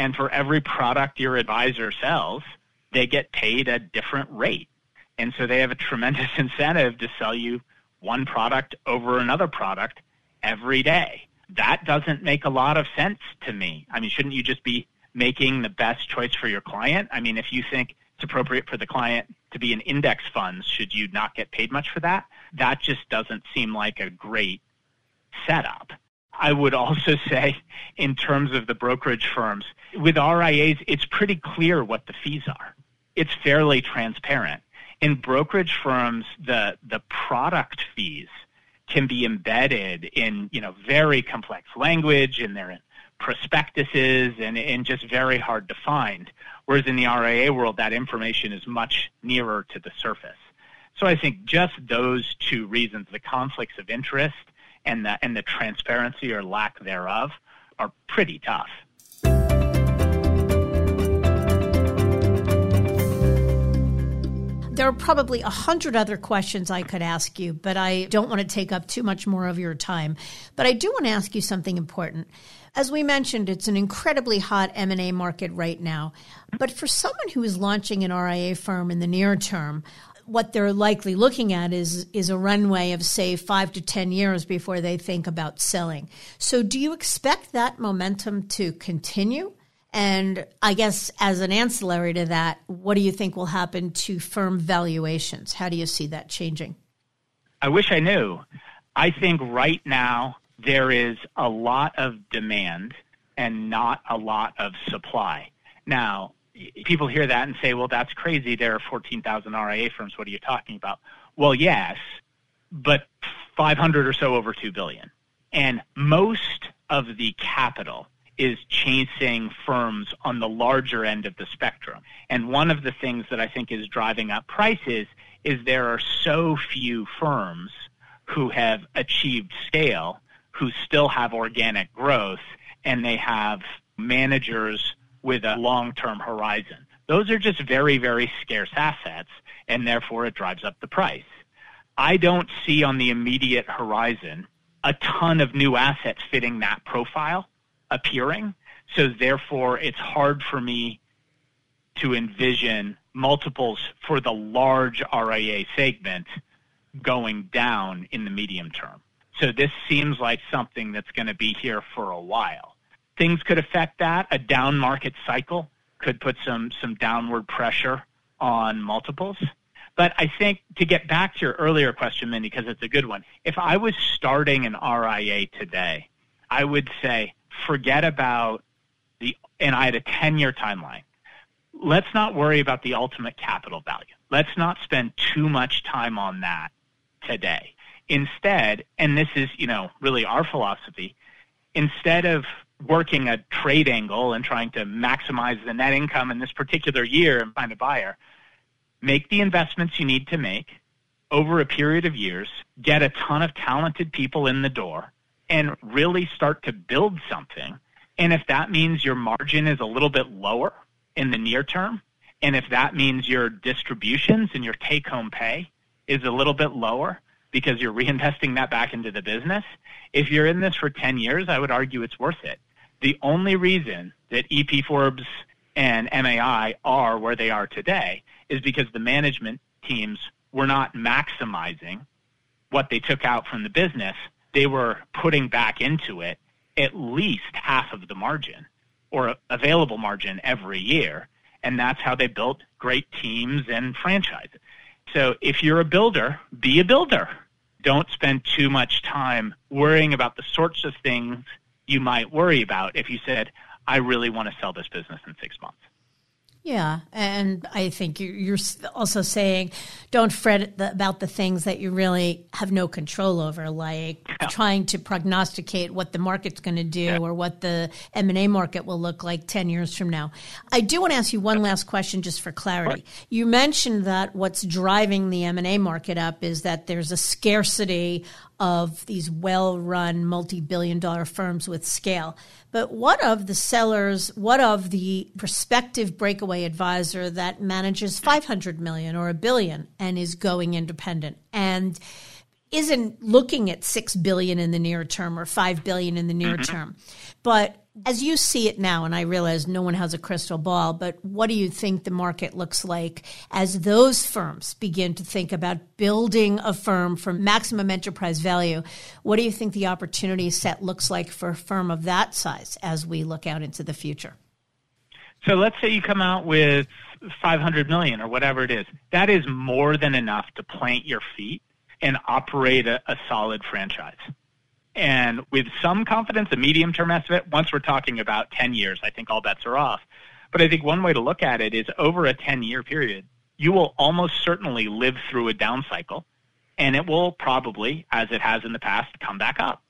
And for every product your advisor sells, they get paid a different rate. And so they have a tremendous incentive to sell you one product over another product every day. That doesn't make a lot of sense to me. I mean, shouldn't you just be making the best choice for your client? I mean, if you think it's appropriate for the client to be in index funds, should you not get paid much for that? That just doesn't seem like a great setup. I would also say, in terms of the brokerage firms, with RIAs, it's pretty clear what the fees are it's fairly transparent. In brokerage firms, the the product fees can be embedded in you know very complex language and they're in prospectuses and, and just very hard to find. Whereas in the RIA world, that information is much nearer to the surface. So I think just those two reasons, the conflicts of interest and the, and the transparency or lack thereof, are pretty tough. There are probably a hundred other questions I could ask you, but I don't want to take up too much more of your time. But I do want to ask you something important. As we mentioned, it's an incredibly hot M&A market right now. But for someone who is launching an RIA firm in the near term, what they're likely looking at is is a runway of say 5 to 10 years before they think about selling. So do you expect that momentum to continue? And I guess as an ancillary to that, what do you think will happen to firm valuations? How do you see that changing? I wish I knew. I think right now there is a lot of demand and not a lot of supply. Now, people hear that and say, well, that's crazy. There are 14,000 RIA firms. What are you talking about? Well, yes, but 500 or so over 2 billion. And most of the capital is chasing firms on the larger end of the spectrum. And one of the things that I think is driving up prices is there are so few firms who have achieved scale who still have organic growth and they have managers with a long-term horizon. Those are just very, very scarce assets and therefore it drives up the price. I don't see on the immediate horizon a ton of new assets fitting that profile appearing. So therefore, it's hard for me to envision multiples for the large RIA segment going down in the medium term. So this seems like something that's going to be here for a while. Things could affect that. A down market cycle could put some some downward pressure on multiples. But I think to get back to your earlier question, Mindy, because it's a good one. If I was starting an RIA today, I would say forget about the, and I had a 10 year timeline. Let's not worry about the ultimate capital value. Let's not spend too much time on that today. Instead, and this is, you know, really our philosophy, instead of working a trade angle and trying to maximize the net income in this particular year and find a buyer, make the investments you need to make over a period of years, get a ton of talented people in the door, and really start to build something. And if that means your margin is a little bit lower in the near term, and if that means your distributions and your take home pay is a little bit lower because you're reinvesting that back into the business, if you're in this for 10 years, I would argue it's worth it. The only reason that EP Forbes and MAI are where they are today is because the management teams were not maximizing what they took out from the business they were putting back into it at least half of the margin or available margin every year. And that's how they built great teams and franchises. So if you're a builder, be a builder. Don't spend too much time worrying about the sorts of things you might worry about if you said, I really want to sell this business in six months. Yeah, and I think you're also saying don't fret about the things that you really have no control over, like yeah. trying to prognosticate what the market's going to do yeah. or what the M and A market will look like ten years from now. I do want to ask you one last question, just for clarity. You mentioned that what's driving the M and A market up is that there's a scarcity of these well-run multi-billion dollar firms with scale. But what of the sellers, what of the prospective breakaway advisor that manages 500 million or a billion and is going independent and isn't looking at 6 billion in the near term or 5 billion in the near mm-hmm. term. But as you see it now, and I realize no one has a crystal ball, but what do you think the market looks like as those firms begin to think about building a firm for maximum enterprise value? What do you think the opportunity set looks like for a firm of that size as we look out into the future? So let's say you come out with 500 million or whatever it is. That is more than enough to plant your feet and operate a, a solid franchise. And with some confidence, a medium term estimate, once we're talking about 10 years, I think all bets are off. But I think one way to look at it is over a 10 year period, you will almost certainly live through a down cycle and it will probably, as it has in the past, come back up.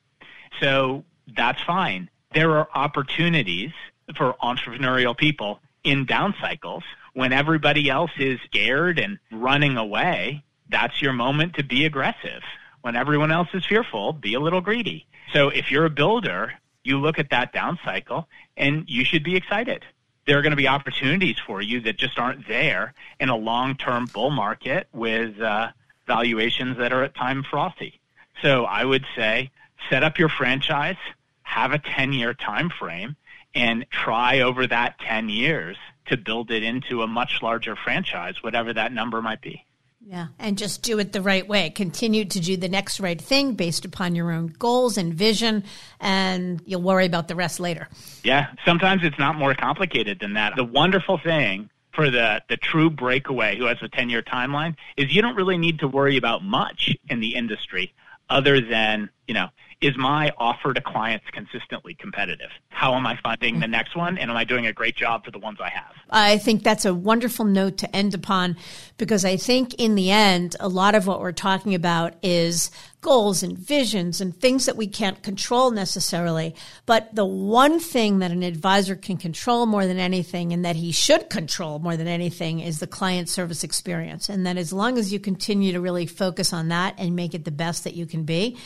So that's fine. There are opportunities for entrepreneurial people in down cycles when everybody else is scared and running away. That's your moment to be aggressive. When everyone else is fearful, be a little greedy. So if you're a builder, you look at that down cycle and you should be excited. There are going to be opportunities for you that just aren't there in a long-term bull market with uh, valuations that are at time frothy. So I would say set up your franchise, have a 10-year time frame, and try over that 10 years to build it into a much larger franchise, whatever that number might be. Yeah, and just do it the right way. Continue to do the next right thing based upon your own goals and vision, and you'll worry about the rest later. Yeah, sometimes it's not more complicated than that. The wonderful thing for the, the true breakaway who has a 10 year timeline is you don't really need to worry about much in the industry other than, you know, is my offer to clients consistently competitive? How am I funding the next one? And am I doing a great job for the ones I have? I think that's a wonderful note to end upon because I think in the end, a lot of what we're talking about is goals and visions and things that we can't control necessarily. But the one thing that an advisor can control more than anything and that he should control more than anything is the client service experience. And that as long as you continue to really focus on that and make it the best that you can be,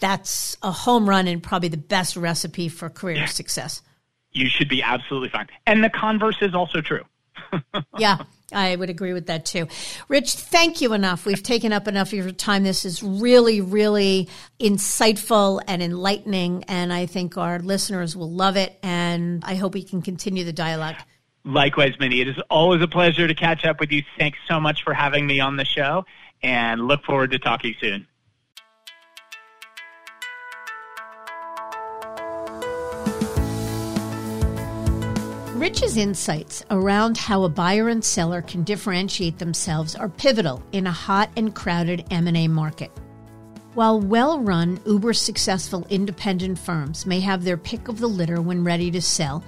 that's a home run and probably the best recipe for career yeah. success. You should be absolutely fine. And the converse is also true. yeah, I would agree with that too. Rich, thank you enough. We've taken up enough of your time. This is really, really insightful and enlightening, and I think our listeners will love it. And I hope we can continue the dialogue. Likewise, Mindy. It is always a pleasure to catch up with you. Thanks so much for having me on the show, and look forward to talking soon. Rich's insights around how a buyer and seller can differentiate themselves are pivotal in a hot and crowded M&A market. While well-run, uber successful independent firms may have their pick of the litter when ready to sell,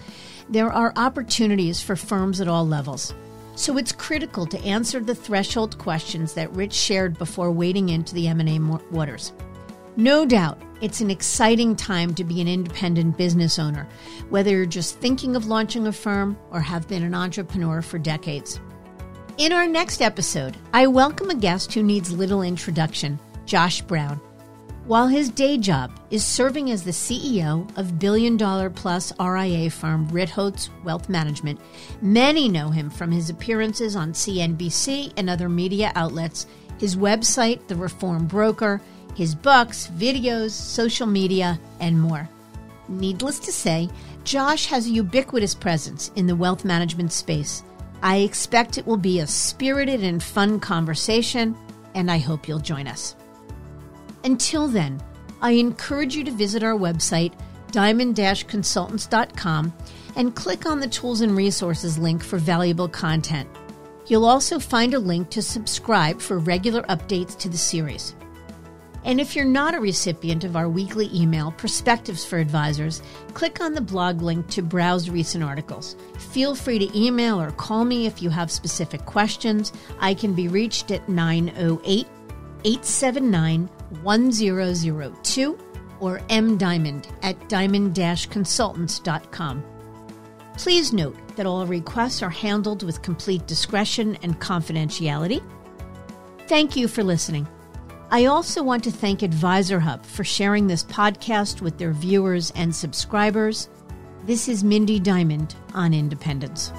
there are opportunities for firms at all levels. So it's critical to answer the threshold questions that Rich shared before wading into the M&A waters. No doubt, it's an exciting time to be an independent business owner, whether you're just thinking of launching a firm or have been an entrepreneur for decades. In our next episode, I welcome a guest who needs little introduction, Josh Brown. While his day job is serving as the CEO of billion dollar plus RIA firm Ritholtz Wealth Management, many know him from his appearances on CNBC and other media outlets, his website, The Reformed Broker, his books, videos, social media, and more. Needless to say, Josh has a ubiquitous presence in the wealth management space. I expect it will be a spirited and fun conversation, and I hope you'll join us. Until then, I encourage you to visit our website, diamond consultants.com, and click on the Tools and Resources link for valuable content. You'll also find a link to subscribe for regular updates to the series. And if you're not a recipient of our weekly email, Perspectives for Advisors, click on the blog link to browse recent articles. Feel free to email or call me if you have specific questions. I can be reached at 908 879 1002 or mdiamond at diamond consultants.com. Please note that all requests are handled with complete discretion and confidentiality. Thank you for listening. I also want to thank Advisor Hub for sharing this podcast with their viewers and subscribers. This is Mindy Diamond on Independence.